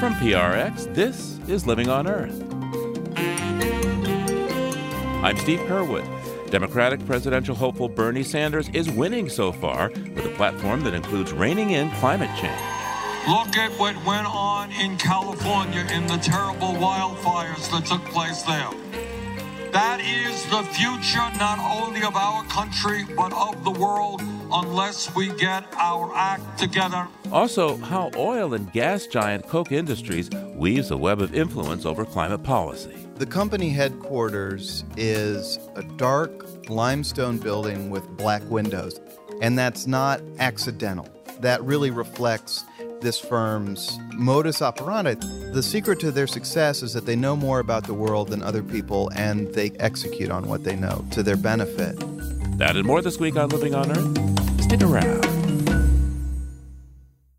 From PRX, this is Living on Earth. I'm Steve Curwood. Democratic presidential hopeful Bernie Sanders is winning so far with a platform that includes reining in climate change. Look at what went on in California in the terrible wildfires that took place there. That is the future not only of our country, but of the world unless we get our act together. Also, how oil and gas giant Koch Industries weaves a web of influence over climate policy. The company headquarters is a dark limestone building with black windows, and that's not accidental. That really reflects this firm's modus operandi. The secret to their success is that they know more about the world than other people and they execute on what they know to their benefit. That and more this week on Living on Earth. Stick around.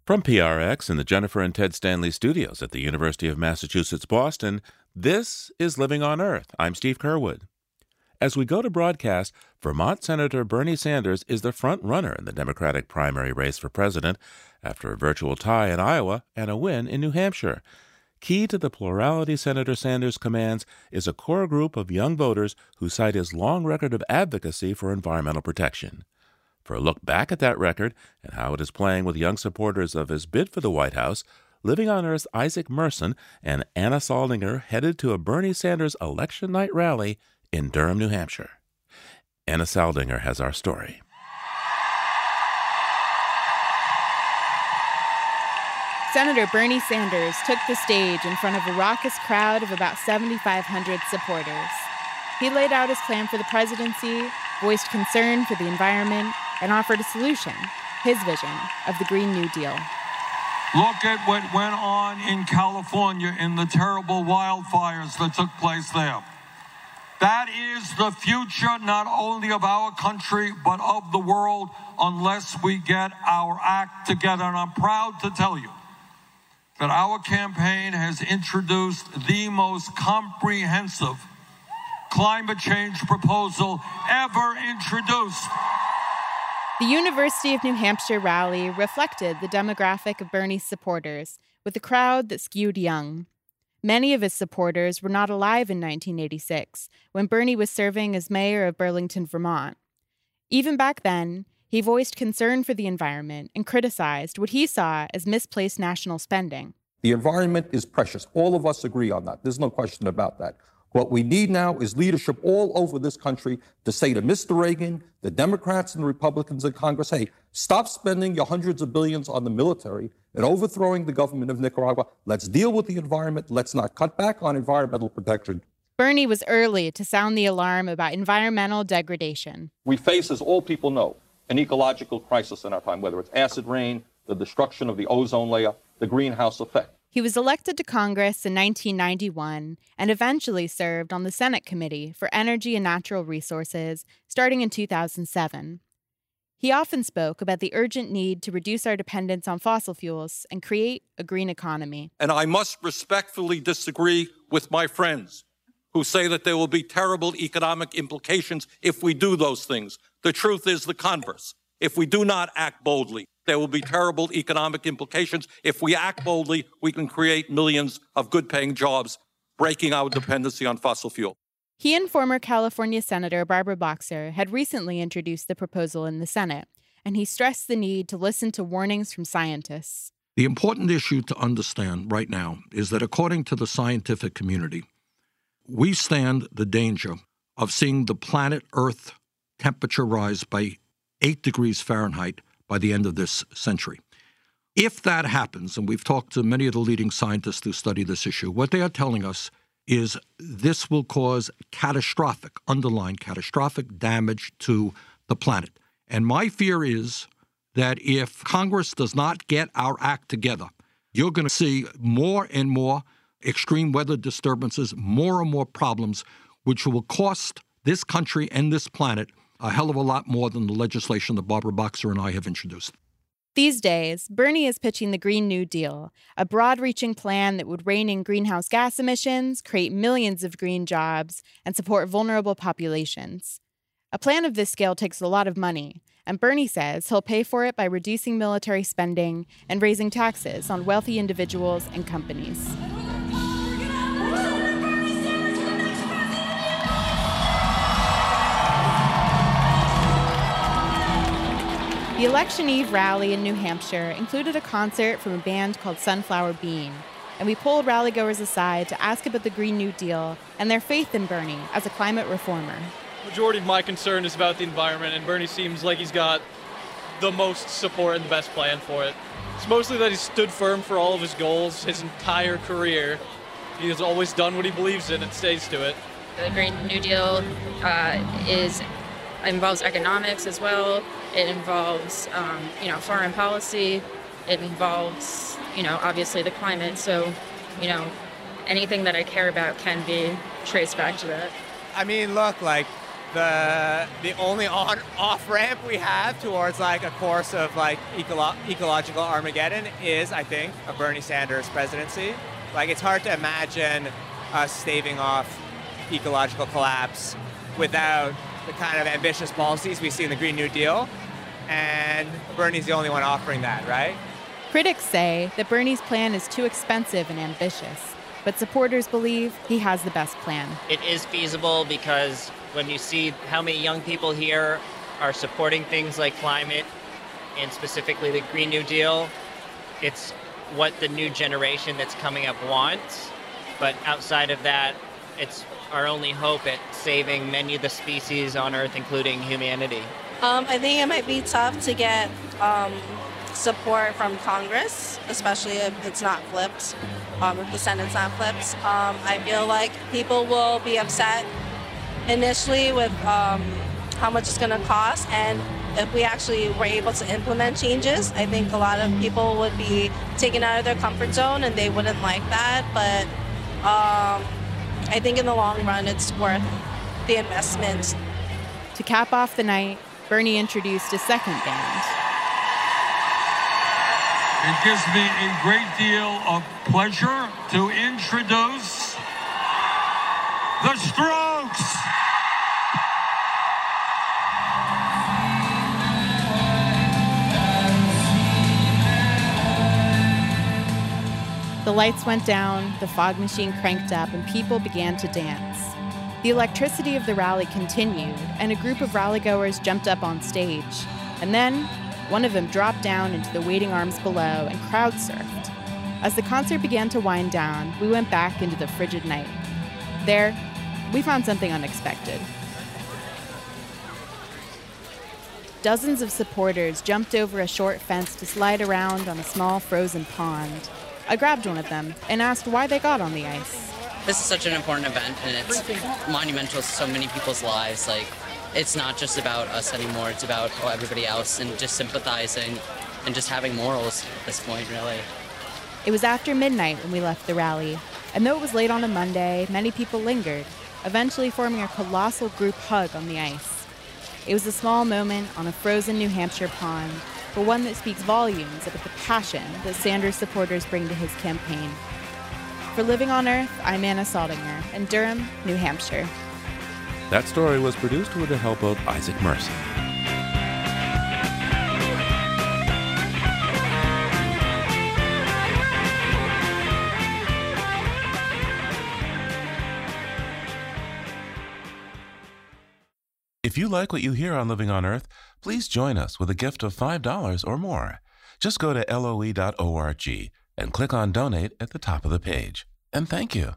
From PRX in the Jennifer and Ted Stanley studios at the University of Massachusetts Boston, this is Living on Earth. I'm Steve Curwood. As we go to broadcast, Vermont Senator Bernie Sanders is the front runner in the Democratic primary race for president after a virtual tie in Iowa and a win in New Hampshire. Key to the plurality Senator Sanders commands is a core group of young voters who cite his long record of advocacy for environmental protection. For a look back at that record and how it is playing with young supporters of his bid for the White House, Living on Earth's Isaac Merson and Anna Saldinger headed to a Bernie Sanders election night rally in Durham, New Hampshire. Anna Saldinger has our story. Senator Bernie Sanders took the stage in front of a raucous crowd of about 7,500 supporters. He laid out his plan for the presidency, voiced concern for the environment, and offered a solution his vision of the Green New Deal. Look at what went on in California in the terrible wildfires that took place there. That is the future not only of our country, but of the world unless we get our act together. And I'm proud to tell you that our campaign has introduced the most comprehensive climate change proposal ever introduced. The University of New Hampshire rally reflected the demographic of Bernie's supporters, with a crowd that skewed young. Many of his supporters were not alive in 1986, when Bernie was serving as mayor of Burlington, Vermont. Even back then, he voiced concern for the environment and criticized what he saw as misplaced national spending. The environment is precious. All of us agree on that. There's no question about that. What we need now is leadership all over this country to say to Mr. Reagan, the Democrats and the Republicans in Congress, hey, stop spending your hundreds of billions on the military and overthrowing the government of Nicaragua. Let's deal with the environment. Let's not cut back on environmental protection. Bernie was early to sound the alarm about environmental degradation. We face, as all people know, an ecological crisis in our time, whether it's acid rain, the destruction of the ozone layer, the greenhouse effect. He was elected to Congress in 1991 and eventually served on the Senate Committee for Energy and Natural Resources starting in 2007. He often spoke about the urgent need to reduce our dependence on fossil fuels and create a green economy. And I must respectfully disagree with my friends who say that there will be terrible economic implications if we do those things. The truth is the converse. If we do not act boldly, there will be terrible economic implications. If we act boldly, we can create millions of good paying jobs, breaking our dependency on fossil fuel. He and former California Senator Barbara Boxer had recently introduced the proposal in the Senate, and he stressed the need to listen to warnings from scientists. The important issue to understand right now is that according to the scientific community, we stand the danger of seeing the planet Earth temperature rise by 8 degrees Fahrenheit by the end of this century. If that happens, and we've talked to many of the leading scientists who study this issue, what they are telling us is this will cause catastrophic, underlying catastrophic damage to the planet. And my fear is that if Congress does not get our act together, you're going to see more and more extreme weather disturbances, more and more problems, which will cost this country and this planet a hell of a lot more than the legislation that Barbara Boxer and I have introduced. These days, Bernie is pitching the Green New Deal, a broad reaching plan that would rein in greenhouse gas emissions, create millions of green jobs, and support vulnerable populations. A plan of this scale takes a lot of money, and Bernie says he'll pay for it by reducing military spending and raising taxes on wealthy individuals and companies. The election eve rally in New Hampshire included a concert from a band called Sunflower Bean, and we pulled rallygoers aside to ask about the Green New Deal and their faith in Bernie as a climate reformer. Majority of my concern is about the environment, and Bernie seems like he's got the most support and the best plan for it. It's mostly that he's stood firm for all of his goals his entire career. He has always done what he believes in and stays to it. The Green New Deal uh, is involves economics as well. It involves, um, you know, foreign policy. It involves, you know, obviously the climate. So, you know, anything that I care about can be traced back to that. I mean, look, like the the only on off ramp we have towards like a course of like ecolo- ecological Armageddon is, I think, a Bernie Sanders presidency. Like it's hard to imagine us staving off ecological collapse without the kind of ambitious policies we see in the Green New Deal. And Bernie's the only one offering that, right? Critics say that Bernie's plan is too expensive and ambitious, but supporters believe he has the best plan. It is feasible because when you see how many young people here are supporting things like climate and specifically the Green New Deal, it's what the new generation that's coming up wants. But outside of that, it's our only hope at saving many of the species on Earth, including humanity. Um, I think it might be tough to get um, support from Congress, especially if it's not flipped, um, if the Senate's not flipped. Um, I feel like people will be upset initially with um, how much it's going to cost, and if we actually were able to implement changes, I think a lot of people would be taken out of their comfort zone, and they wouldn't like that. But um, I think in the long run, it's worth the investment. To cap off the night, Bernie introduced a second band. It gives me a great deal of pleasure to introduce the Strokes. The lights went down, the fog machine cranked up, and people began to dance. The electricity of the rally continued, and a group of rallygoers jumped up on stage. And then, one of them dropped down into the waiting arms below and crowd surfed. As the concert began to wind down, we went back into the frigid night. There, we found something unexpected. Dozens of supporters jumped over a short fence to slide around on a small frozen pond. I grabbed one of them and asked why they got on the ice. This is such an important event and it's monumental to so many people's lives. Like, it's not just about us anymore, it's about everybody else and just sympathizing and just having morals at this point, really. It was after midnight when we left the rally, and though it was late on a Monday, many people lingered, eventually forming a colossal group hug on the ice. It was a small moment on a frozen New Hampshire pond, but one that speaks volumes about the passion that Sanders supporters bring to his campaign. For Living on Earth, I'm Anna Saldinger in Durham, New Hampshire. That story was produced with the help of Isaac Mercer. If you like what you hear on Living on Earth, please join us with a gift of $5 or more. Just go to loe.org and click on Donate at the top of the page. And thank you.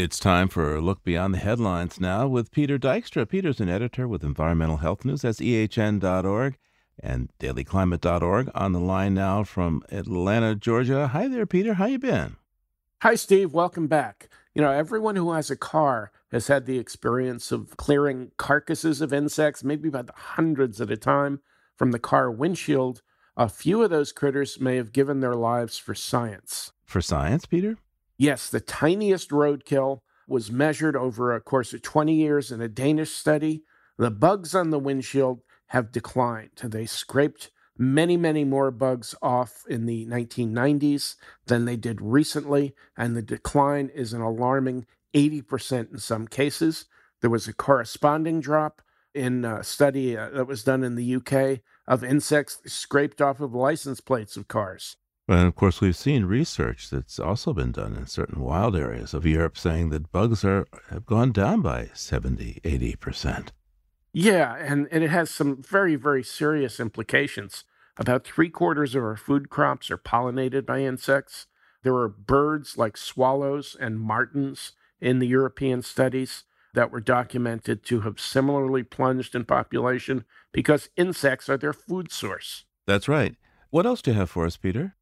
It's time for a look beyond the headlines now with Peter Dykstra. Peter's an editor with Environmental Health News. That's ehn.org and dailyclimate.org. On the line now from Atlanta, Georgia. Hi there, Peter. How you been? Hi, Steve. Welcome back. You know, everyone who has a car has had the experience of clearing carcasses of insects, maybe by the hundreds at a time, from the car windshield. A few of those critters may have given their lives for science. For science, Peter? Yes, the tiniest roadkill, was measured over a course of 20 years in a Danish study. The bugs on the windshield have declined. They scraped many, many more bugs off in the 1990s than they did recently, and the decline is an alarming 80% in some cases. There was a corresponding drop in a study uh, that was done in the UK of insects scraped off of license plates of cars. And of course, we've seen research that's also been done in certain wild areas of Europe saying that bugs are have gone down by 70, 80%. Yeah, and, and it has some very, very serious implications. About three quarters of our food crops are pollinated by insects. There are birds like swallows and martins in the European studies that were documented to have similarly plunged in population because insects are their food source. That's right. What else do you have for us, Peter?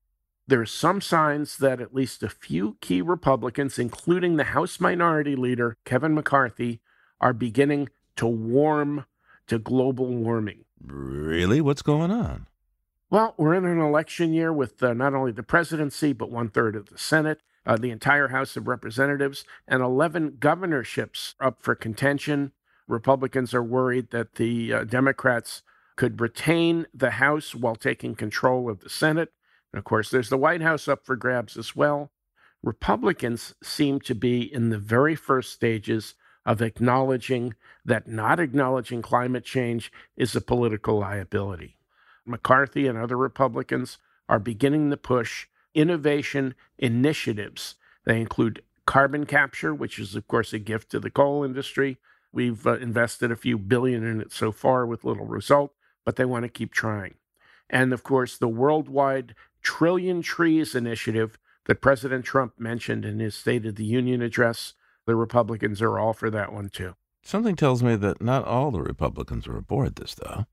There are some signs that at least a few key Republicans, including the House Minority Leader, Kevin McCarthy, are beginning to warm to global warming. Really? What's going on? Well, we're in an election year with uh, not only the presidency, but one third of the Senate, uh, the entire House of Representatives, and 11 governorships up for contention. Republicans are worried that the uh, Democrats could retain the House while taking control of the Senate. Of course, there's the White House up for grabs as well. Republicans seem to be in the very first stages of acknowledging that not acknowledging climate change is a political liability. McCarthy and other Republicans are beginning to push innovation initiatives. They include carbon capture, which is, of course, a gift to the coal industry. We've uh, invested a few billion in it so far with little result, but they want to keep trying. And of course, the worldwide Trillion Trees initiative that President Trump mentioned in his State of the Union address the Republicans are all for that one too. Something tells me that not all the Republicans are aboard this, though.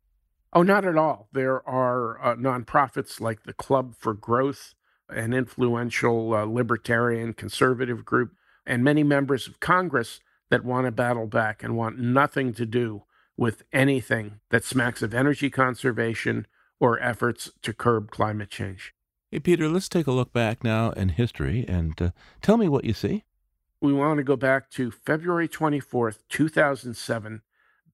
Oh, not at all. There are uh, nonprofits like the Club for Growth, an influential uh, libertarian conservative group, and many members of Congress that want to battle back and want nothing to do with anything that smacks of energy conservation or efforts to curb climate change. Hey, Peter, let's take a look back now in history and uh, tell me what you see we want to go back to February 24th, 2007.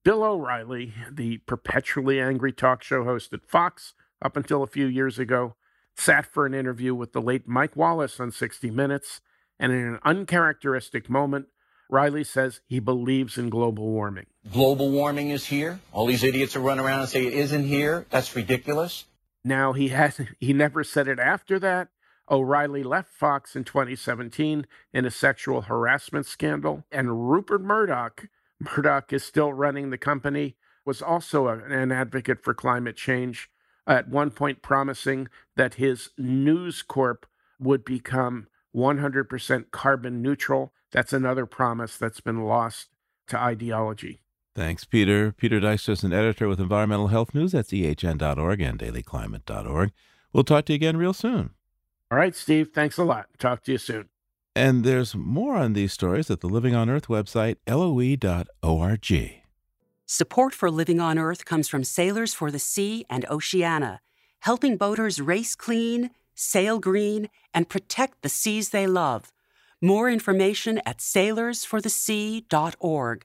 Bill O'Reilly, the perpetually angry talk show host at Fox up until a few years ago, sat for an interview with the late Mike Wallace on 60 Minutes. And in an uncharacteristic moment, Riley says he believes in global warming. Global warming is here. All these idiots are running around and say it isn't here. That's ridiculous. Now he has he never said it after that. O'Reilly left Fox in 2017 in a sexual harassment scandal, and Rupert Murdoch, Murdoch is still running the company, was also a, an advocate for climate change, at one point promising that his News Corp would become 100% carbon neutral. That's another promise that's been lost to ideology. Thanks, Peter. Peter Dykstra is an editor with Environmental Health News. That's ehn.org and dailyclimate.org. We'll talk to you again real soon. All right, Steve, thanks a lot. Talk to you soon. And there's more on these stories at the Living on Earth website, loe.org. Support for Living on Earth comes from Sailors for the Sea and Oceana, helping boaters race clean, sail green, and protect the seas they love. More information at sailorsforthesea.org.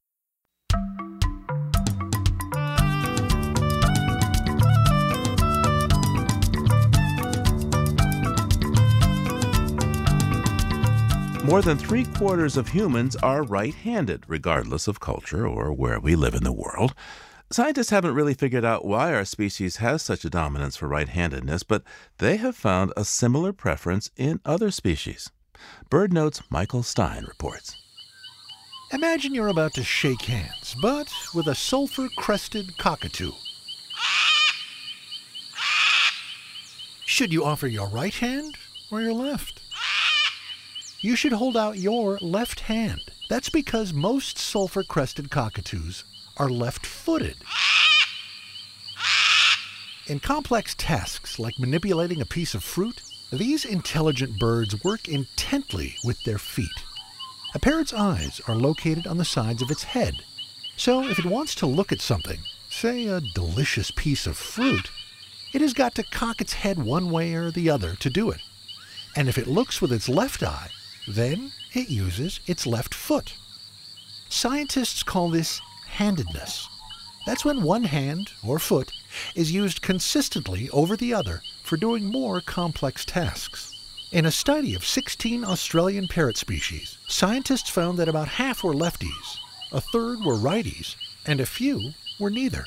More than three quarters of humans are right handed, regardless of culture or where we live in the world. Scientists haven't really figured out why our species has such a dominance for right handedness, but they have found a similar preference in other species. BirdNote's Michael Stein reports. Imagine you're about to shake hands, but with a sulfur crested cockatoo. Should you offer your right hand or your left? You should hold out your left hand. That's because most sulfur crested cockatoos are left footed. In complex tasks like manipulating a piece of fruit, these intelligent birds work intently with their feet. A parrot's eyes are located on the sides of its head, so if it wants to look at something, say a delicious piece of fruit, it has got to cock its head one way or the other to do it. And if it looks with its left eye, then it uses its left foot. Scientists call this handedness. That's when one hand, or foot, is used consistently over the other for doing more complex tasks. In a study of 16 Australian parrot species, scientists found that about half were lefties, a third were righties, and a few were neither.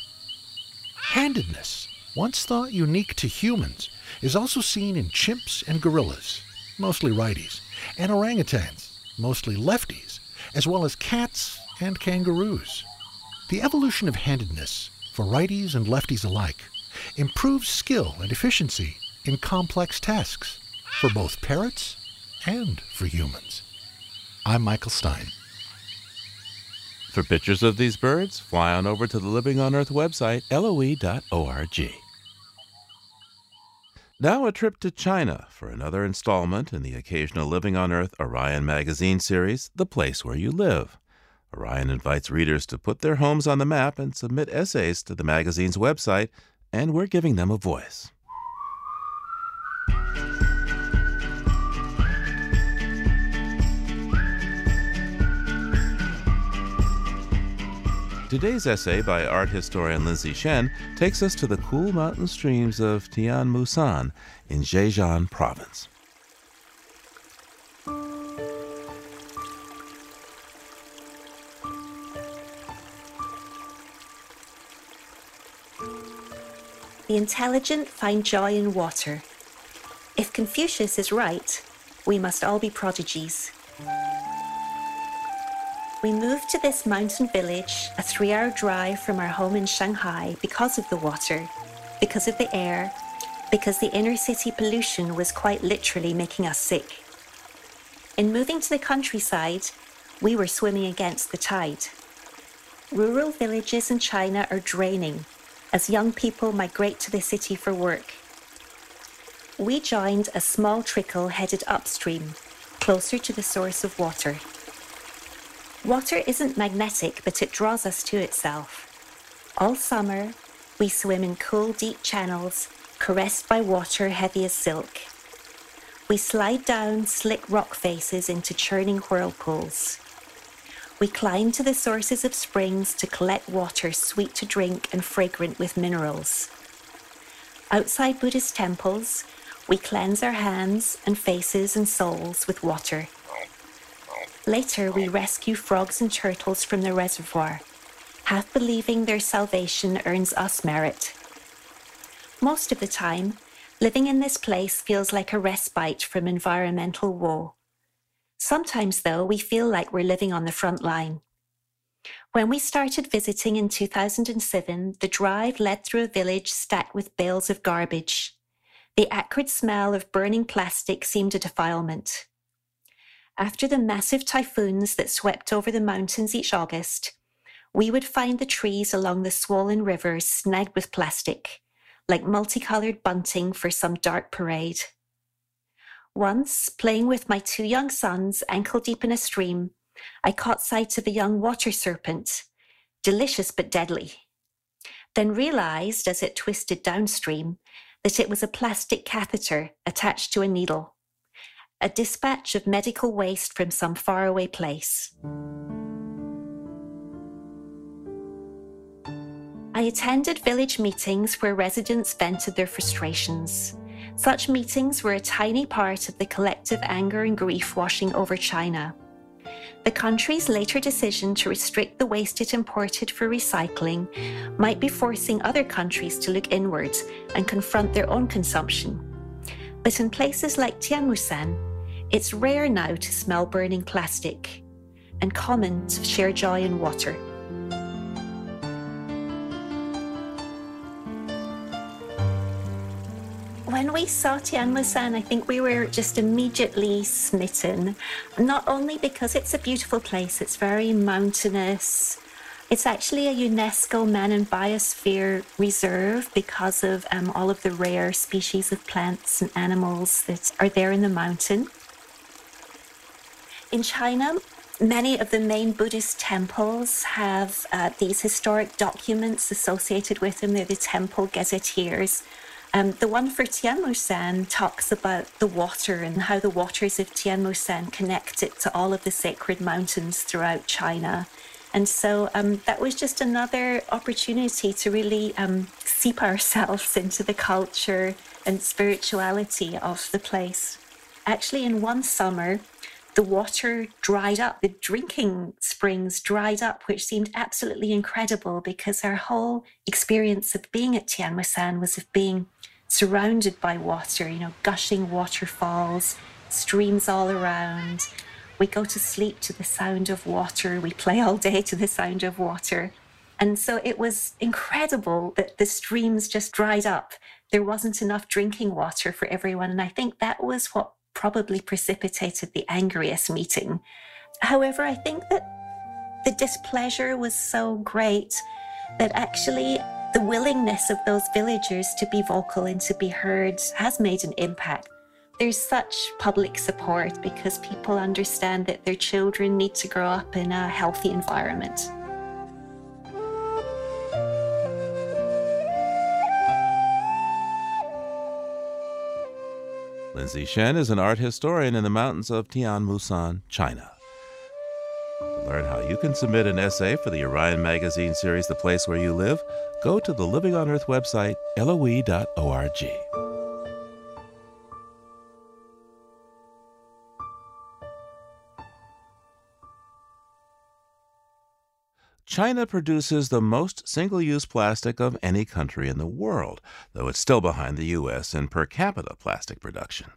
Handedness, once thought unique to humans, is also seen in chimps and gorillas, mostly righties, and orangutans, mostly lefties, as well as cats and kangaroos. The evolution of handedness, for righties and lefties alike, improves skill and efficiency in complex tasks for both parrots and for humans. I'm Michael Stein. For pictures of these birds, fly on over to the Living on Earth website, loe.org. Now a trip to China for another installment in the occasional Living on Earth Orion magazine series, The Place Where You Live. Orion invites readers to put their homes on the map and submit essays to the magazine's website, and we're giving them a voice. Today's essay by art historian Lindsay Shen takes us to the cool mountain streams of Tianmushan in Zhejiang province. The intelligent find joy in water. If Confucius is right, we must all be prodigies. We moved to this mountain village, a three hour drive from our home in Shanghai, because of the water, because of the air, because the inner city pollution was quite literally making us sick. In moving to the countryside, we were swimming against the tide. Rural villages in China are draining as young people migrate to the city for work. We joined a small trickle headed upstream, closer to the source of water. Water isn't magnetic, but it draws us to itself. All summer, we swim in cool, deep channels, caressed by water heavy as silk. We slide down slick rock faces into churning whirlpools. We climb to the sources of springs to collect water sweet to drink and fragrant with minerals. Outside Buddhist temples, we cleanse our hands and faces and souls with water. Later, we rescue frogs and turtles from the reservoir, half believing their salvation earns us merit. Most of the time, living in this place feels like a respite from environmental woe. Sometimes, though, we feel like we're living on the front line. When we started visiting in 2007, the drive led through a village stacked with bales of garbage. The acrid smell of burning plastic seemed a defilement. After the massive typhoons that swept over the mountains each August, we would find the trees along the swollen rivers snagged with plastic, like multicolored bunting for some dark parade. Once, playing with my two young sons ankle deep in a stream, I caught sight of a young water serpent, delicious but deadly. Then realized as it twisted downstream that it was a plastic catheter attached to a needle, a dispatch of medical waste from some faraway place. I attended village meetings where residents vented their frustrations. Such meetings were a tiny part of the collective anger and grief washing over China. The country's later decision to restrict the waste it imported for recycling might be forcing other countries to look inwards and confront their own consumption. But in places like Tianmushan, it's rare now to smell burning plastic and common to share joy in water. when we saw Tianmushan, I think we were just immediately smitten. Not only because it's a beautiful place, it's very mountainous. It's actually a UNESCO Man and Biosphere Reserve because of um, all of the rare species of plants and animals that are there in the mountain. In China, many of the main Buddhist temples have uh, these historic documents associated with them. They're the temple gazetteers um, the one for Tianmushan talks about the water and how the waters of Tianmushan connect it to all of the sacred mountains throughout China. And so um, that was just another opportunity to really um, seep ourselves into the culture and spirituality of the place. Actually, in one summer, the water dried up, the drinking springs dried up, which seemed absolutely incredible because our whole experience of being at Tianmushan was of being surrounded by water, you know, gushing waterfalls, streams all around. We go to sleep to the sound of water, we play all day to the sound of water. And so it was incredible that the streams just dried up. There wasn't enough drinking water for everyone. And I think that was what probably precipitated the angriest meeting. However, I think that the displeasure was so great that actually the willingness of those villagers to be vocal and to be heard has made an impact. There's such public support because people understand that their children need to grow up in a healthy environment. Lindsay Shen is an art historian in the mountains of Tianmushan, China. To learn how you can submit an essay for the Orion Magazine series The Place Where You Live, go to the Living on Earth website, loe.org. China produces the most single use plastic of any country in the world, though it's still behind the U.S. in per capita plastic production.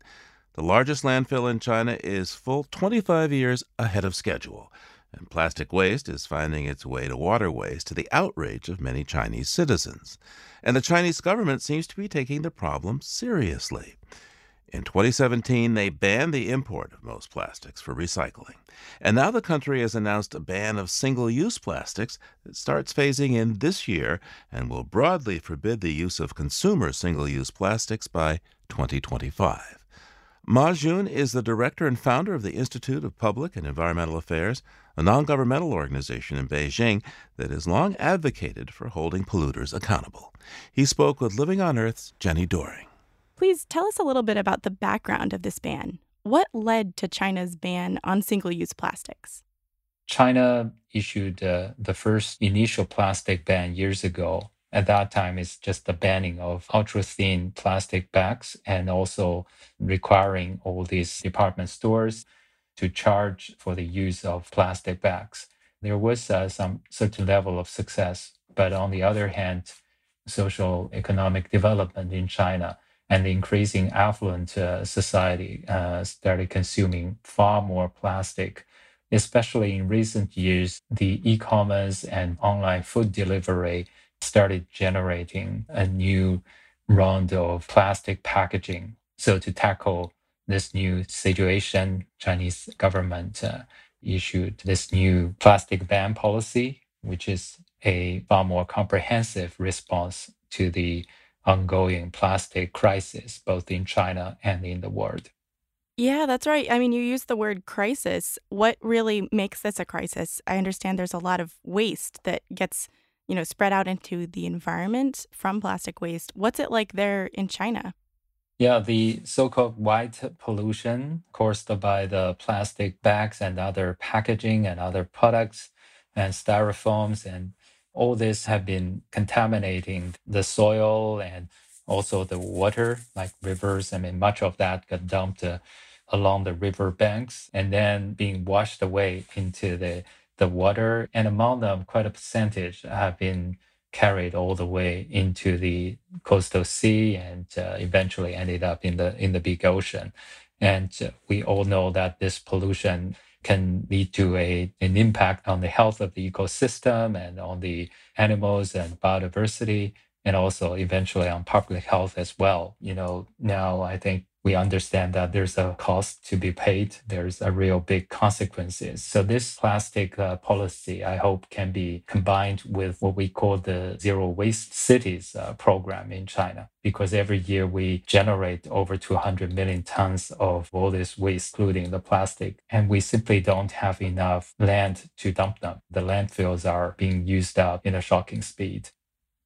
The largest landfill in China is full 25 years ahead of schedule, and plastic waste is finding its way to waterways to the outrage of many Chinese citizens. And the Chinese government seems to be taking the problem seriously. In 2017, they banned the import of most plastics for recycling. And now the country has announced a ban of single use plastics that starts phasing in this year and will broadly forbid the use of consumer single use plastics by 2025. Ma Jun is the director and founder of the Institute of Public and Environmental Affairs, a non governmental organization in Beijing that has long advocated for holding polluters accountable. He spoke with Living on Earth's Jenny Doering. Please tell us a little bit about the background of this ban. What led to China's ban on single use plastics? China issued uh, the first initial plastic ban years ago. At that time, it's just the banning of ultra thin plastic bags and also requiring all these department stores to charge for the use of plastic bags. There was uh, some certain level of success, but on the other hand, social economic development in China and the increasing affluent uh, society uh, started consuming far more plastic. Especially in recent years, the e commerce and online food delivery started generating a new round of plastic packaging. So, to tackle this new situation, Chinese government uh, issued this new plastic ban policy, which is a far more comprehensive response to the ongoing plastic crisis, both in China and in the world. Yeah, that's right. I mean, you use the word crisis. What really makes this a crisis? I understand there's a lot of waste that gets, you know, spread out into the environment from plastic waste. What's it like there in China? Yeah, the so called white pollution caused by the plastic bags and other packaging and other products and styrofoams and all this have been contaminating the soil and also the water, like rivers. I mean, much of that got dumped uh, along the river banks and then being washed away into the, the water. And among them, quite a percentage have been carried all the way into the coastal sea and uh, eventually ended up in the in the big ocean. And uh, we all know that this pollution can lead to a, an impact on the health of the ecosystem and on the animals and biodiversity, and also eventually on public health as well. You know, now I think we understand that there's a cost to be paid. There's a real big consequences. So this plastic uh, policy, I hope, can be combined with what we call the zero waste cities uh, program in China, because every year we generate over 200 million tons of all this waste, including the plastic, and we simply don't have enough land to dump them. The landfills are being used up in a shocking speed.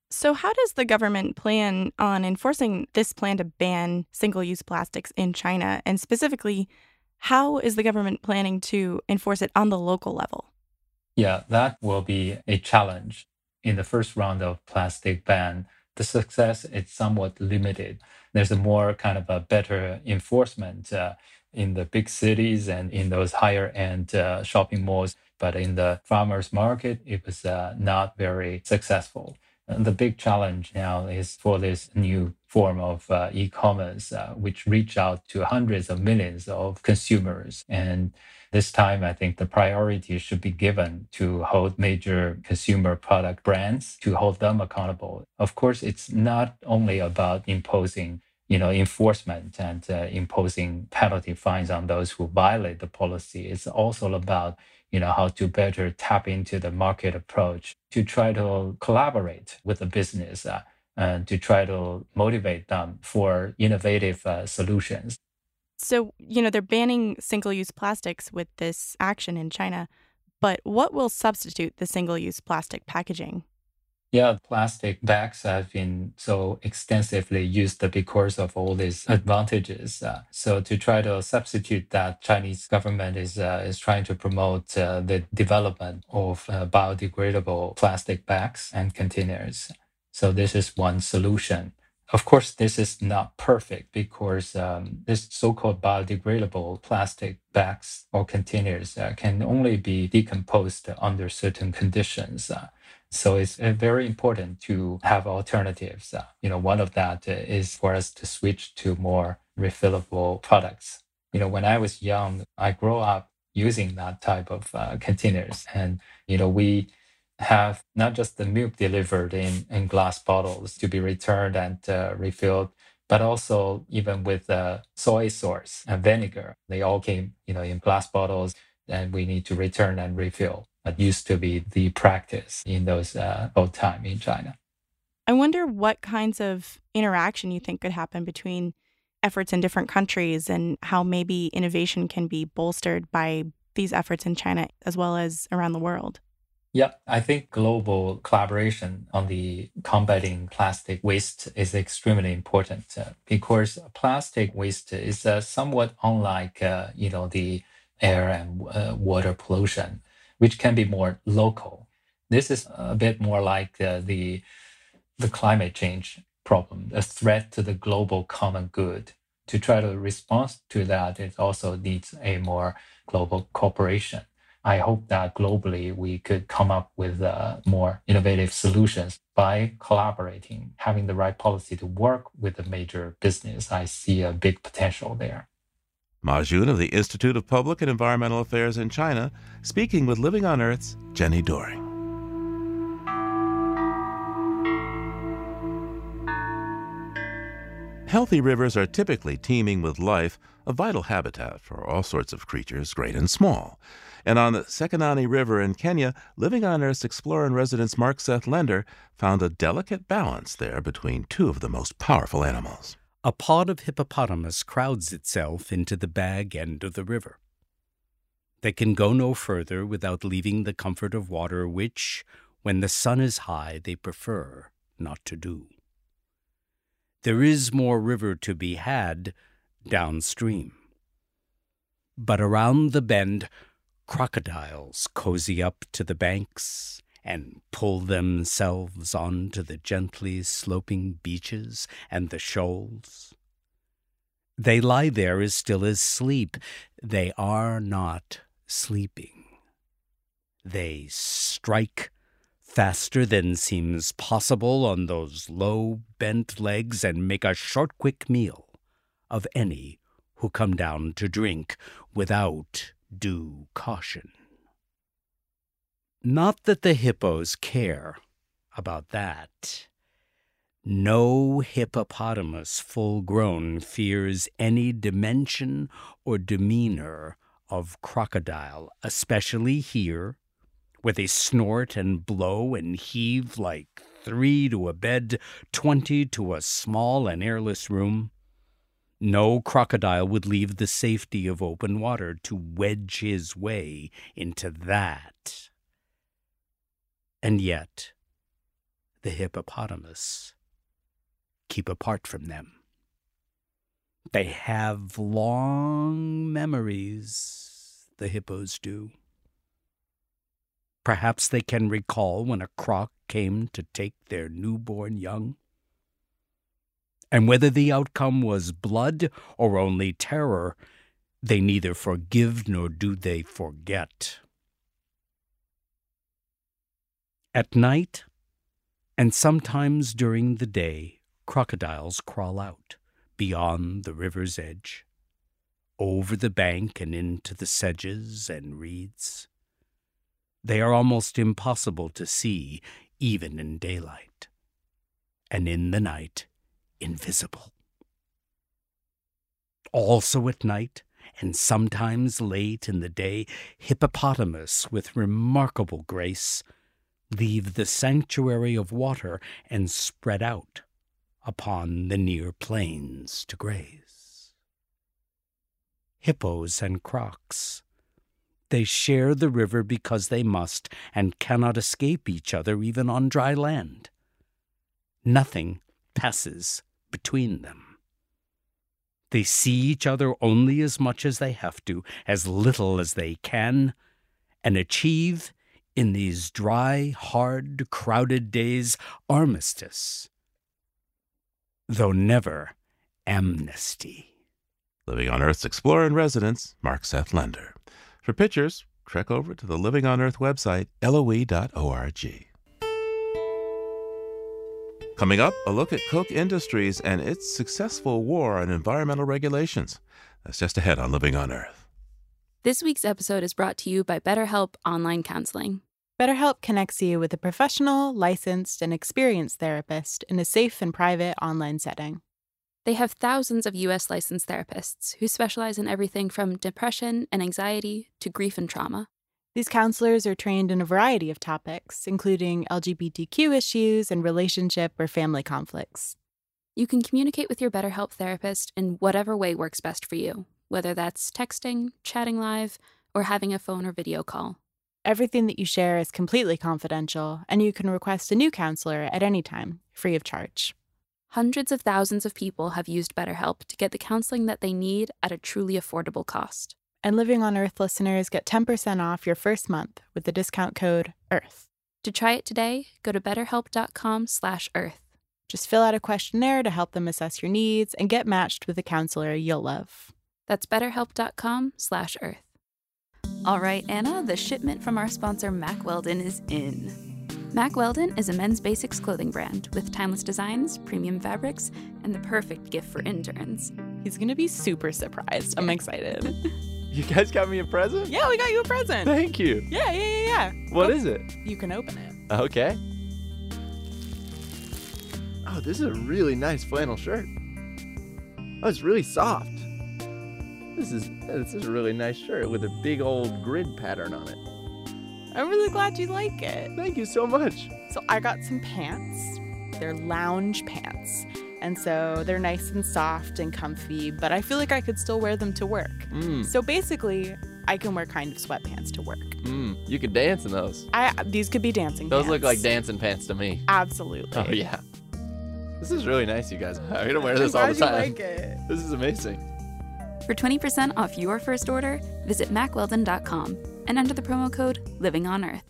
So, how does the government plan on enforcing this plan to ban single use plastics in China? And specifically, how is the government planning to enforce it on the local level? Yeah, that will be a challenge. In the first round of plastic ban, the success is somewhat limited. There's a more kind of a better enforcement uh, in the big cities and in those higher end uh, shopping malls. But in the farmers market, it was uh, not very successful. The big challenge now is for this new form of uh, e-commerce, uh, which reach out to hundreds of millions of consumers. And this time, I think the priority should be given to hold major consumer product brands to hold them accountable. Of course, it's not only about imposing you know, enforcement and uh, imposing penalty fines on those who violate the policy. It's also about, you know, how to better tap into the market approach to try to collaborate with the business uh, and to try to motivate them for innovative uh, solutions. So, you know, they're banning single use plastics with this action in China, but what will substitute the single use plastic packaging? Yeah, plastic bags have been so extensively used because of all these advantages. Uh, so to try to substitute that, Chinese government is uh, is trying to promote uh, the development of uh, biodegradable plastic bags and containers. So this is one solution. Of course, this is not perfect because um, this so-called biodegradable plastic bags or containers uh, can only be decomposed under certain conditions. So it's uh, very important to have alternatives. Uh, you know, one of that uh, for us to switch to more refillable products. You know, when I was young, I grew up using that type of uh, containers, and you know, we have not just the milk delivered in, in glass bottles to be returned and uh, refilled, but also even with uh, soy sauce and vinegar, they all came, you know, in glass bottles, and we need to return and refill. That used to be the practice in those uh, old time in China. I wonder what kinds of interaction you think could happen between efforts in different countries and how maybe innovation can be bolstered by these efforts in China as well as around the world. Yeah, I think global collaboration on the combating plastic waste is extremely important uh, because plastic waste is uh, somewhat unlike, uh, you know, the air and uh, water pollution, which can be more local. This is a bit more like uh, the the climate change problem, a threat to the global common good. To try to respond to that, it also needs a more global cooperation. I hope that globally we could come up with uh, more innovative solutions by collaborating, having the right policy to work with the major business. I see a big potential there. Ma Jun of the Institute of Public and Environmental Affairs in China, speaking with Living on Earth's Jenny Doering. Healthy rivers are typically teeming with life, a vital habitat for all sorts of creatures, great and small. And on the Sekenani River in Kenya, Living on Earth's explorer in residence Mark Seth Lender found a delicate balance there between two of the most powerful animals. A pod of hippopotamus crowds itself into the bag end of the river. They can go no further without leaving the comfort of water, which, when the sun is high, they prefer not to do. There is more river to be had downstream. But around the bend, Crocodiles cozy up to the banks and pull themselves on to the gently sloping beaches and the shoals. They lie there as still as sleep. They are not sleeping. They strike faster than seems possible on those low bent legs and make a short, quick meal of any who come down to drink without due caution. Not that the hippos care about that. No hippopotamus full grown fears any dimension or demeanor of crocodile, especially here, where they snort and blow and heave like three to a bed, twenty to a small and airless room. No crocodile would leave the safety of open water to wedge his way into that. And yet, the hippopotamus keep apart from them. They have long memories, the hippos do. Perhaps they can recall when a croc came to take their newborn young. And whether the outcome was blood or only terror, they neither forgive nor do they forget. At night, and sometimes during the day, crocodiles crawl out beyond the river's edge, over the bank and into the sedges and reeds. They are almost impossible to see even in daylight, and in the night, invisible. Also at night, and sometimes late in the day, hippopotamus with remarkable grace leave the sanctuary of water and spread out upon the near plains to graze. Hippos and crocs. They share the river because they must and cannot escape each other even on dry land. Nothing passes between them. They see each other only as much as they have to, as little as they can, and achieve in these dry, hard, crowded days armistice, though never amnesty. Living on Earth's explorer in residence, Mark Seth Lender. For pictures, trek over to the Living on Earth website, loe.org. Coming up, a look at Koch Industries and its successful war on environmental regulations. That's just ahead on Living on Earth. This week's episode is brought to you by BetterHelp Online Counseling. BetterHelp connects you with a professional, licensed, and experienced therapist in a safe and private online setting. They have thousands of U.S. licensed therapists who specialize in everything from depression and anxiety to grief and trauma. These counselors are trained in a variety of topics, including LGBTQ issues and relationship or family conflicts. You can communicate with your BetterHelp therapist in whatever way works best for you, whether that's texting, chatting live, or having a phone or video call. Everything that you share is completely confidential, and you can request a new counselor at any time, free of charge. Hundreds of thousands of people have used BetterHelp to get the counseling that they need at a truly affordable cost. And Living on Earth listeners get 10% off your first month with the discount code EARTH. To try it today, go to betterhelp.com/earth. Just fill out a questionnaire to help them assess your needs and get matched with a counselor you'll love. That's betterhelp.com/earth. All right, Anna, the shipment from our sponsor Mack Weldon is in. Mack Weldon is a men's basics clothing brand with timeless designs, premium fabrics, and the perfect gift for interns. He's going to be super surprised. I'm excited. You guys got me a present? Yeah, we got you a present. Thank you. Yeah, yeah, yeah, yeah. What Go- is it? You can open it. Okay. Oh, this is a really nice flannel shirt. Oh, it's really soft. This is this is a really nice shirt with a big old grid pattern on it. I'm really glad you like it. Thank you so much. So I got some pants. They're lounge pants. And so they're nice and soft and comfy, but I feel like I could still wear them to work. Mm. So basically, I can wear kind of sweatpants to work. Mm, you could dance in those. I these could be dancing pants. Those pants. look like dancing pants to me. Absolutely. Oh yeah. This is really nice, you guys. I'm gonna wear this all the time. like it. This is amazing. For 20% off your first order, visit mackweldon.com and enter the promo code Living on Earth.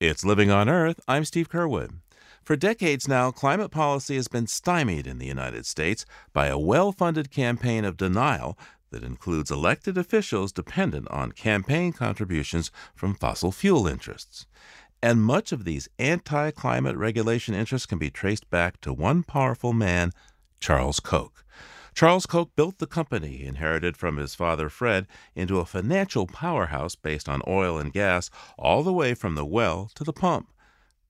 It's Living on Earth. I'm Steve Curwood. For decades now, climate policy has been stymied in the United States by a well funded campaign of denial that includes elected officials dependent on campaign contributions from fossil fuel interests. And much of these anti climate regulation interests can be traced back to one powerful man, Charles Koch. Charles Koch built the company, inherited from his father Fred, into a financial powerhouse based on oil and gas, all the way from the well to the pump.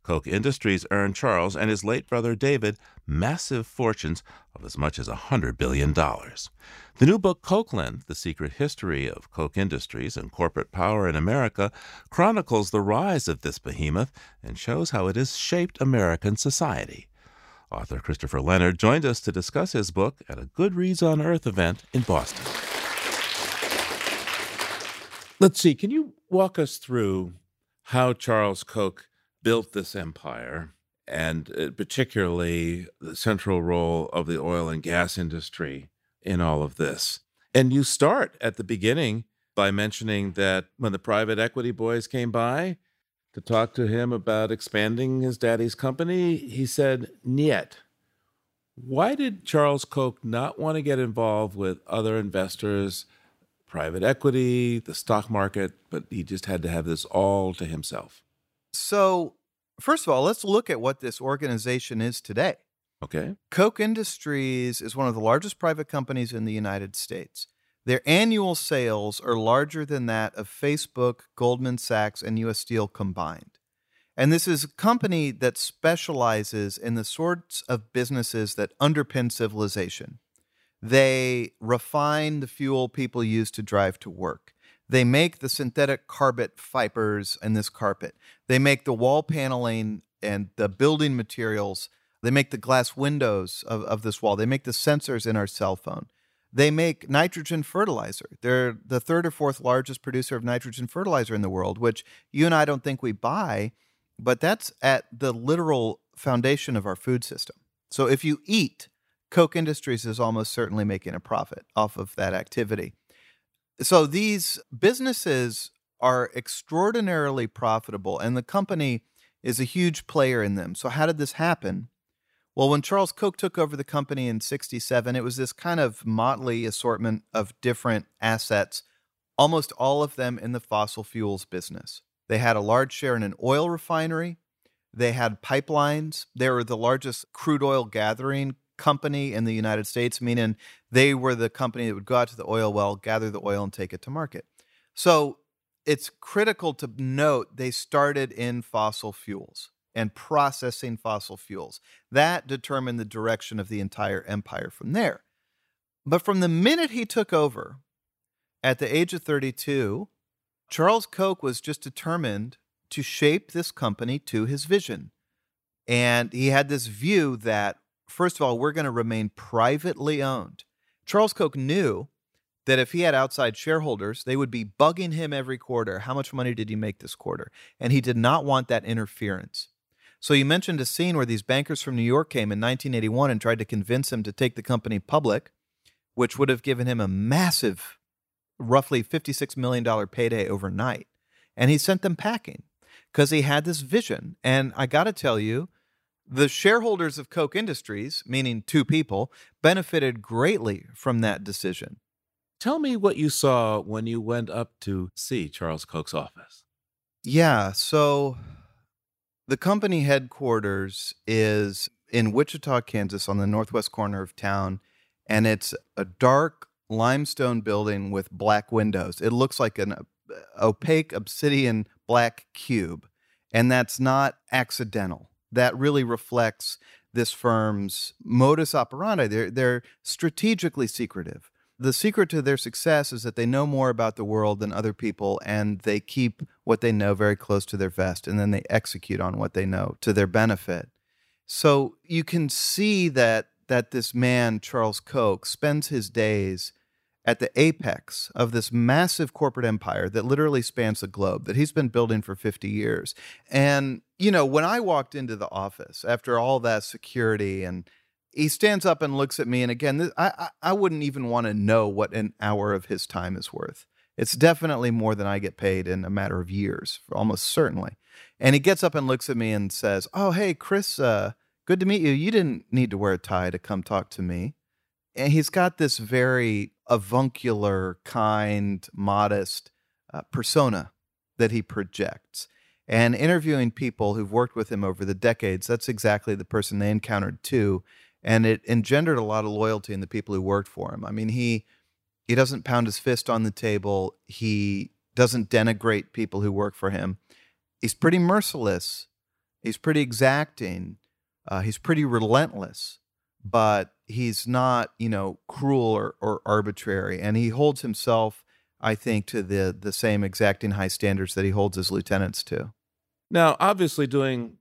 Koch Industries earned Charles and his late brother David massive fortunes of as much as a $100 billion. The new book, Kochland The Secret History of Koch Industries and Corporate Power in America, chronicles the rise of this behemoth and shows how it has shaped American society. Author Christopher Leonard joined us to discuss his book at a Good Reads on Earth event in Boston. Let's see, can you walk us through how Charles Koch built this empire and uh, particularly the central role of the oil and gas industry in all of this? And you start at the beginning by mentioning that when the private equity boys came by, to talk to him about expanding his daddy's company, he said, Niet. Why did Charles Koch not want to get involved with other investors, private equity, the stock market, but he just had to have this all to himself? So, first of all, let's look at what this organization is today. Okay. Koch Industries is one of the largest private companies in the United States. Their annual sales are larger than that of Facebook, Goldman Sachs, and US Steel combined. And this is a company that specializes in the sorts of businesses that underpin civilization. They refine the fuel people use to drive to work. They make the synthetic carpet fibers in this carpet. They make the wall paneling and the building materials. They make the glass windows of, of this wall. They make the sensors in our cell phone. They make nitrogen fertilizer. They're the third or fourth largest producer of nitrogen fertilizer in the world, which you and I don't think we buy, but that's at the literal foundation of our food system. So if you eat, Koch Industries is almost certainly making a profit off of that activity. So these businesses are extraordinarily profitable, and the company is a huge player in them. So, how did this happen? Well, when Charles Koch took over the company in 67, it was this kind of motley assortment of different assets, almost all of them in the fossil fuels business. They had a large share in an oil refinery. They had pipelines. They were the largest crude oil gathering company in the United States, meaning they were the company that would go out to the oil well, gather the oil, and take it to market. So it's critical to note they started in fossil fuels and processing fossil fuels. That determined the direction of the entire empire from there. But from the minute he took over, at the age of 32, Charles Koch was just determined to shape this company to his vision. And he had this view that, first of all, we're going to remain privately owned. Charles Koch knew that if he had outside shareholders, they would be bugging him every quarter. How much money did he make this quarter? And he did not want that interference. So you mentioned a scene where these bankers from New York came in 1981 and tried to convince him to take the company public, which would have given him a massive, roughly $56 million payday overnight. And he sent them packing because he had this vision. And I got to tell you, the shareholders of Koch Industries, meaning two people, benefited greatly from that decision. Tell me what you saw when you went up to see Charles Koch's office. Yeah, so the company headquarters is in Wichita, Kansas, on the northwest corner of town, and it's a dark limestone building with black windows. It looks like an uh, opaque obsidian black cube, and that's not accidental. That really reflects this firm's modus operandi. They're, they're strategically secretive. The secret to their success is that they know more about the world than other people and they keep what they know very close to their vest and then they execute on what they know to their benefit. So you can see that that this man Charles Koch spends his days at the apex of this massive corporate empire that literally spans the globe that he's been building for 50 years. And you know, when I walked into the office after all that security and he stands up and looks at me and again this, I, I wouldn't even want to know what an hour of his time is worth it's definitely more than i get paid in a matter of years almost certainly. And he gets up and looks at me and says oh hey chris uh, good to meet you. You didn't need to wear a tie to come talk to me. And he's got this very avuncular kind modest uh, persona that he projects. And interviewing people who've worked with him over the decades that's exactly the person they encountered too. And it engendered a lot of loyalty in the people who worked for him. I mean, he he doesn't pound his fist on the table. He doesn't denigrate people who work for him. He's pretty merciless. He's pretty exacting. Uh, he's pretty relentless, but he's not, you know, cruel or, or arbitrary. And he holds himself, I think, to the the same exacting high standards that he holds his lieutenants to. Now, obviously, doing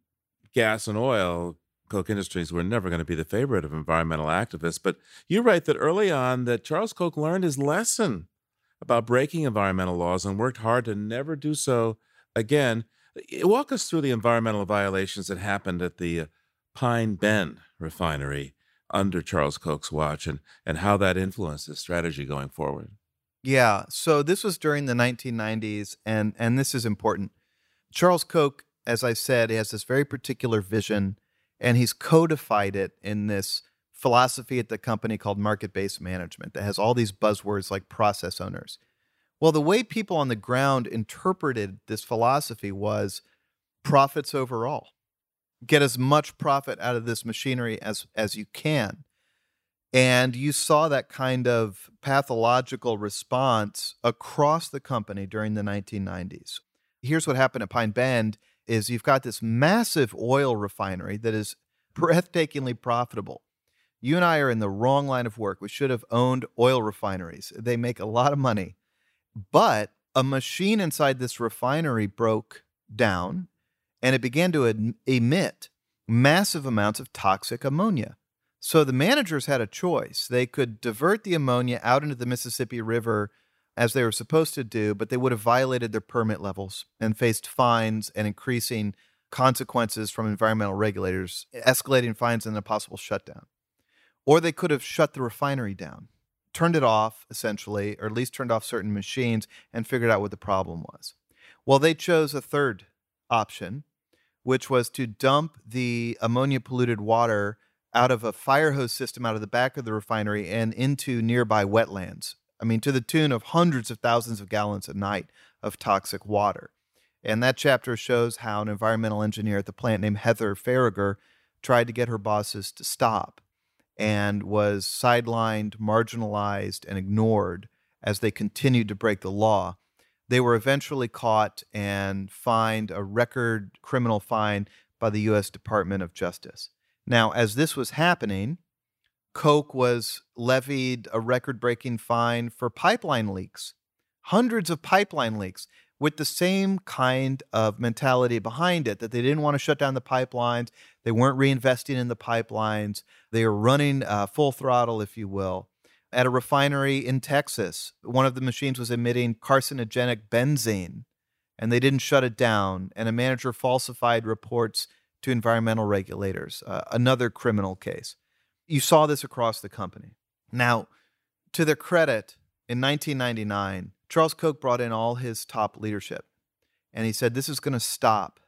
gas and oil Koch Industries were never going to be the favorite of environmental activists, but you write that early on that Charles Koch learned his lesson about breaking environmental laws and worked hard to never do so again. Walk us through the environmental violations that happened at the uh, Pine Bend refinery under Charles Koch's watch and, and how that influenced his strategy going forward. Yeah, so this was during the 1990s, and, and this is important. Charles Koch, as I said, has this very particular vision, and he's codified it in this philosophy at the company called market based management that has all these buzzwords like process owners. Well, the way people on the ground interpreted this philosophy was profits overall. Get as much profit out of this machinery as, as you can. And you saw that kind of pathological response across the company during the 1990s. Here's what happened at Pine Bend is you've got this massive oil refinery that is breathtakingly profitable. You and I are in the wrong line of work. We should have owned oil refineries. They make a lot of money. But a machine inside this refinery broke down and it began to emit massive amounts of toxic ammonia. So the managers had a choice. They could divert the ammonia out into the Mississippi River as they were supposed to do, but they would have violated their permit levels and faced fines and increasing consequences from environmental regulators, escalating fines and a possible shutdown. Or they could have shut the refinery down, turned it off essentially, or at least turned off certain machines and figured out what the problem was. Well, they chose a third option, which was to dump the ammonia polluted water out of a fire hose system out of the back of the refinery and into nearby wetlands. I mean, to the tune of hundreds of thousands of gallons a night of toxic water. And that chapter shows how an environmental engineer at the plant named Heather Faragher tried to get her bosses to stop and was sidelined, marginalized, and ignored as they continued to break the law. They were eventually caught and fined a record criminal fine by the U.S. Department of Justice. Now, as this was happening, Koch was levied a record breaking fine for pipeline leaks, hundreds of pipeline leaks, with the same kind of mentality behind it that they didn't want to shut down the pipelines. They weren't reinvesting in the pipelines. They were running uh, full throttle, if you will. At a refinery in Texas, one of the machines was emitting carcinogenic benzene, and they didn't shut it down. And a manager falsified reports to environmental regulators, uh, another criminal case. You saw this across the company. Now, to their credit, in 1999, Charles Koch brought in all his top leadership and he said, This is going to stop.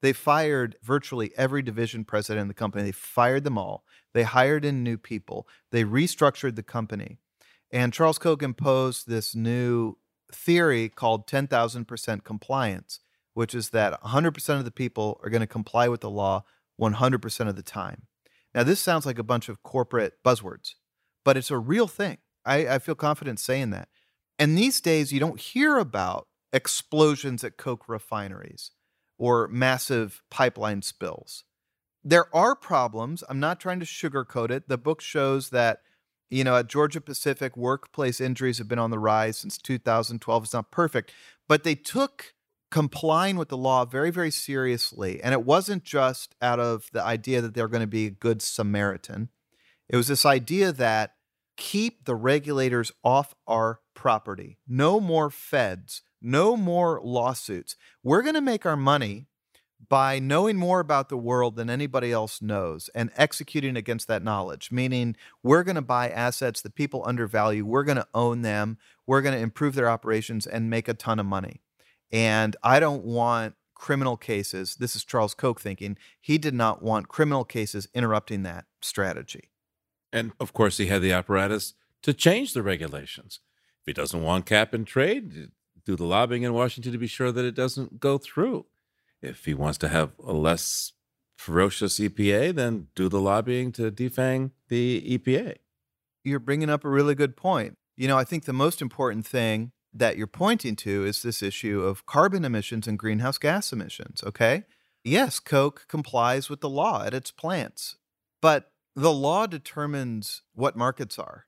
They fired virtually every division president in the company. They fired them all. They hired in new people. They restructured the company. And Charles Koch imposed this new theory called 10,000% compliance which is that 100% of the people are going to comply with the law 100% of the time. Now, this sounds like a bunch of corporate buzzwords, but it's a real thing. I, I feel confident saying that. And these days, you don't hear about explosions at Koch refineries or massive pipeline spills. There are problems. I'm not trying to sugarcoat it. The book shows that, you know, at Georgia Pacific, workplace injuries have been on the rise since 2012. It's not perfect, but they took complying with the law very, very seriously. And it wasn't just out of the idea that they're going to be a good Samaritan, it was this idea that keep the regulators off our property. No more feds, no more lawsuits. We're going to make our money by knowing more about the world than anybody else knows and executing against that knowledge, meaning we're going to buy assets that people undervalue, we're going to own them, we're going to improve their operations and make a ton of money. And I don't want criminal cases. This is Charles Koch thinking. He did not want criminal cases interrupting that strategy. And of course, he had the apparatus to change the regulations. If he doesn't want cap and trade, do the lobbying in Washington to be sure that it doesn't go through. If he wants to have a less ferocious EPA, then do the lobbying to defang the EPA. You're bringing up a really good point. You know, I think the most important thing that you're pointing to is this issue of carbon emissions and greenhouse gas emissions, okay? Yes, Koch complies with the law at its plants, but the law determines what markets are.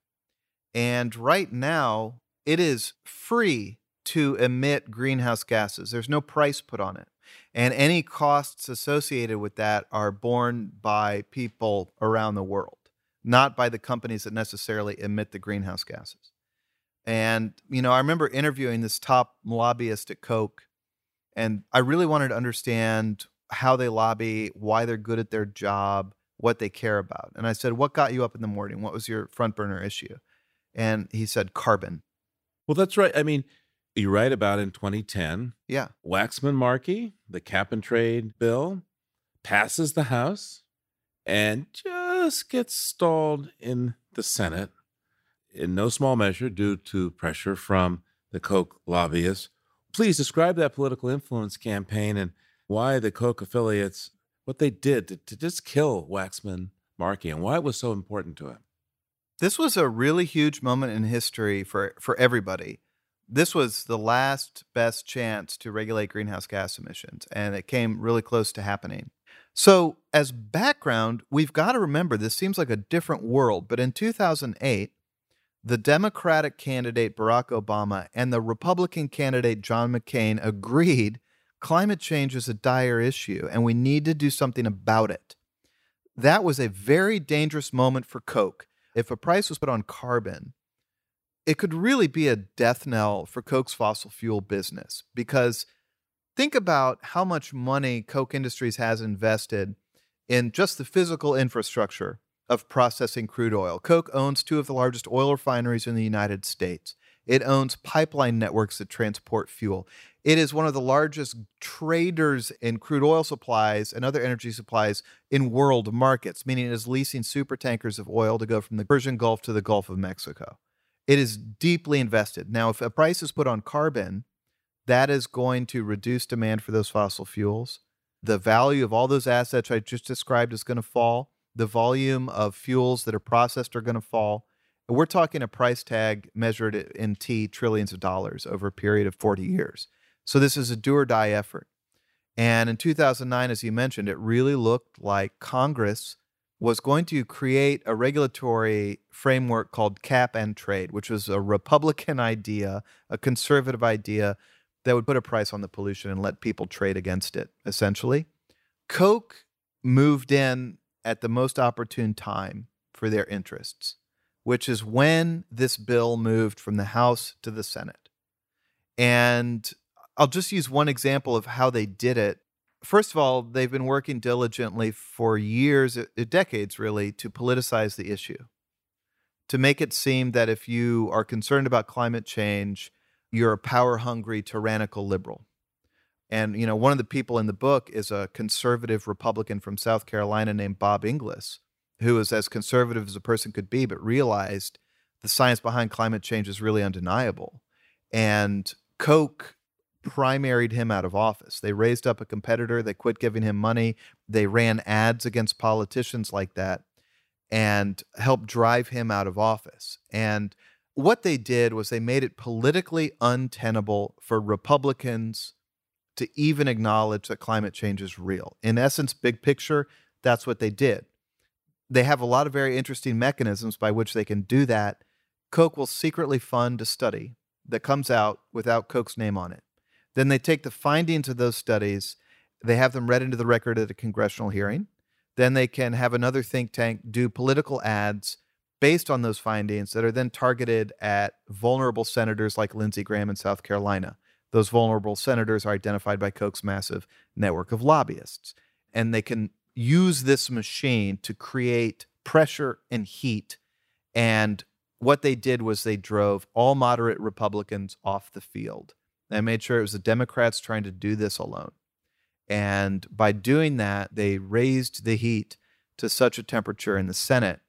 And right now, it is free to emit greenhouse gases. There's no price put on it. And any costs associated with that are borne by people around the world, not by the companies that necessarily emit the greenhouse gases. And, you know, I remember interviewing this top lobbyist at Koch, and I really wanted to understand how they lobby, why they're good at their job, what they care about. And I said, What got you up in the morning? What was your front burner issue? And he said, Carbon. Well, that's right. I mean, You write about in 2010. Yeah. Waxman Markey, the cap and trade bill, passes the House and just gets stalled in the Senate, in no small measure due to pressure from the Koch lobbyists. Please describe that political influence campaign and why the Koch affiliates, what they did to, to just kill Waxman Markey and why it was so important to him. This was a really huge moment in history for, for everybody. This was the last best chance to regulate greenhouse gas emissions, and it came really close to happening. So, as background, we've got to remember this seems like a different world, but in 2008, the Democratic candidate Barack Obama and the Republican candidate John McCain agreed climate change is a dire issue and we need to do something about it. That was a very dangerous moment for Koch. If a price was put on carbon, it could really be a death knell for Koch's fossil fuel business because think about how much money Koch Industries has invested in just the physical infrastructure of processing crude oil. Koch owns two of the largest oil refineries in the United States. It owns pipeline networks that transport fuel. It is one of the largest traders in crude oil supplies and other energy supplies in world markets, meaning it is leasing super tankers of oil to go from the Persian Gulf to the Gulf of Mexico. It is deeply invested. Now, if a price is put on carbon, that is going to reduce demand for those fossil fuels. The value of all those assets I just described is going to fall. The volume of fuels that are processed are going to fall. And we're talking a price tag measured in T trillions of dollars over a period of 40 years. So this is a do or die effort. And in 2009, as you mentioned, it really looked like Congress was going to create a regulatory framework called cap and trade, which was a Republican idea, a conservative idea that would put a price on the pollution and let people trade against it, essentially. Koch moved in at the most opportune time for their interests, which is when this bill moved from the House to the Senate. And I'll just use one example of how they did it. First of all, they've been working diligently for years, uh, decades really, to politicize the issue, to make it seem that if you are concerned about climate change, you're a power hungry, tyrannical liberal. And, you know, one of the people in the book is a conservative Republican from South Carolina named Bob Inglis, who is as conservative as a person could be, but realized the science behind climate change is really undeniable. And Koch primaried him out of office. They raised up a competitor, they quit giving him money, they ran ads against politicians like that and helped drive him out of office. And what they did was they made it politically untenable for Republicans to even acknowledge that climate change is real. In essence, big picture, that's what they did. They have a lot of very interesting mechanisms by which they can do that. Koch will secretly fund a study that comes out without Koch's name on it. Then they take the findings of those studies, they have them read into the record at a congressional hearing. Then they can have another think tank do political ads based on those findings that are then targeted at vulnerable senators like Lindsey Graham in South Carolina. Those vulnerable senators are identified by Koch's massive network of lobbyists. And they can use this machine to create pressure and heat. And what they did was they drove all moderate Republicans off the field. They made sure it was the Democrats trying to do this alone. And by doing that, they raised the heat to such a temperature in the Senate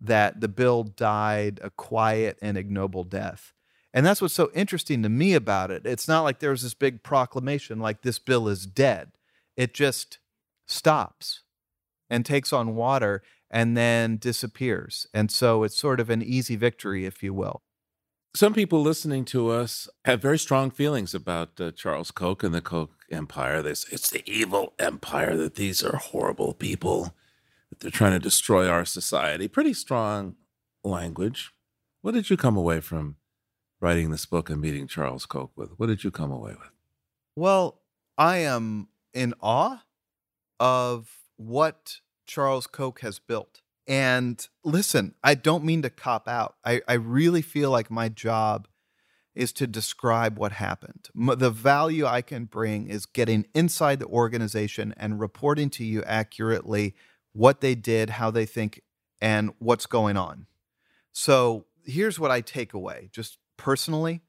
that the bill died a quiet and ignoble death. And that's what's so interesting to me about it. It's not like there was this big proclamation like this bill is dead. It just stops and takes on water and then disappears. And so it's sort of an easy victory, if you will. Some people listening to us have very strong feelings about uh, Charles Koch and the Koch empire. They say it's the evil empire, that these are horrible people that they're trying to destroy our society. Pretty strong language. What did you come away from writing this book and meeting Charles Koch with? What did you come away with? Well, I am in awe of what Charles Koch has built. And listen, I don't mean to cop out. I, I really feel like my job is to describe what happened. The value I can bring is getting inside the organization and reporting to you accurately what they did, how they think, and what's going on. So here's what I take away just personally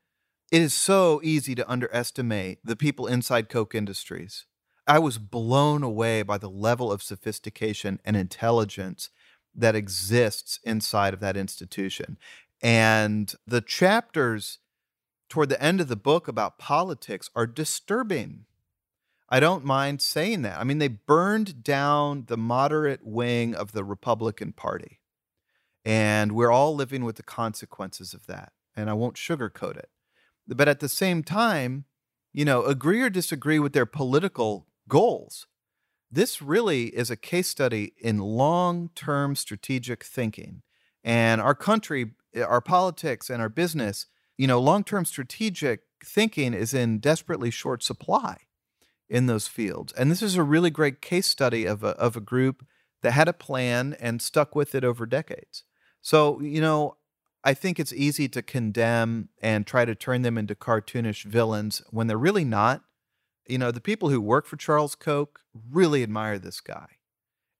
It is so easy to underestimate the people inside Koch Industries. I was blown away by the level of sophistication and intelligence that exists inside of that institution. And the chapters toward the end of the book about politics are disturbing. I don't mind saying that. I mean, they burned down the moderate wing of the Republican Party. And we're all living with the consequences of that. And I won't sugarcoat it. But at the same time, you know, agree or disagree with their political goals. This really is a case study in long term strategic thinking. And our country, our politics, and our business, you know, long term strategic thinking is in desperately short supply in those fields. And this is a really great case study of a, of a group that had a plan and stuck with it over decades. So, you know, I think it's easy to condemn and try to turn them into cartoonish villains when they're really not. You know, the people who work for Charles Koch really admire this guy.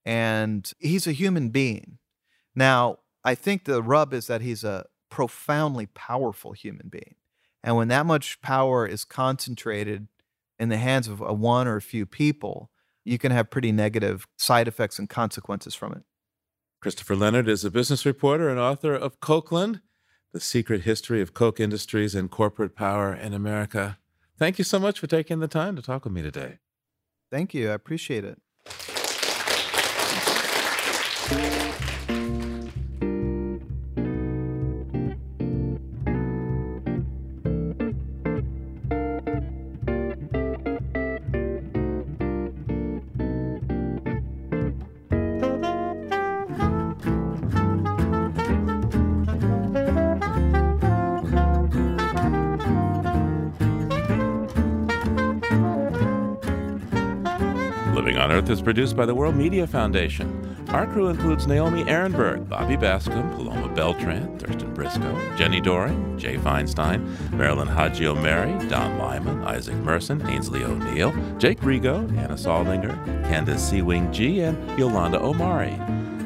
And he's a human being. Now, I think the rub is that he's a profoundly powerful human being. And when that much power is concentrated in the hands of a one or a few people, you can have pretty negative side effects and consequences from it. Christopher Leonard is a business reporter and author of Kochland, The Secret History of Koch Industries and Corporate Power in America. Thank you so much for taking the time to talk with me today. Thank you. I appreciate it. Earth is produced by the World Media Foundation. Our crew includes Naomi Arenberg, Bobby Bascomb, Paloma Beltran, Thurston Briscoe, Jenni Doering, Jay Feinstein, Marilyn Haji Mary, Don Lyman, Isaac Merson, Ainsley O'Neill, Jake Rigo, Anna Saldinger, Candace Seawing G, and Yolanda Omari.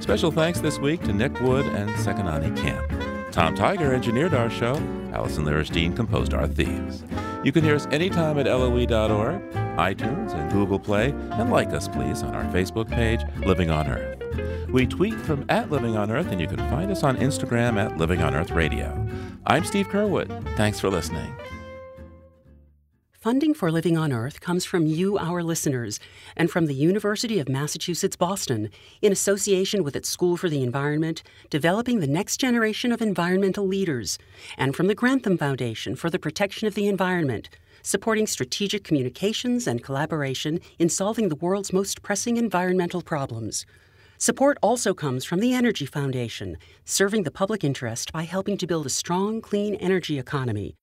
Special thanks this week to Nick Wood and Sekanani Camp. Tom Tiger engineered our show. Allison Lirish Dean composed our themes. You can hear us anytime at loe.org, iTunes, and Google Play, and like us, please, on our Facebook page, Living on Earth. We tweet from at Living on Earth, and you can find us on Instagram at Living on Earth Radio. I'm Steve Curwood. Thanks for listening. Funding for Living on Earth comes from you, our listeners, and from the University of Massachusetts Boston, in association with its School for the Environment, developing the next generation of environmental leaders, and from the Grantham Foundation for the Protection of the Environment, supporting strategic communications and collaboration in solving the world's most pressing environmental problems. Support also comes from the Energy Foundation, serving the public interest by helping to build a strong, clean energy economy.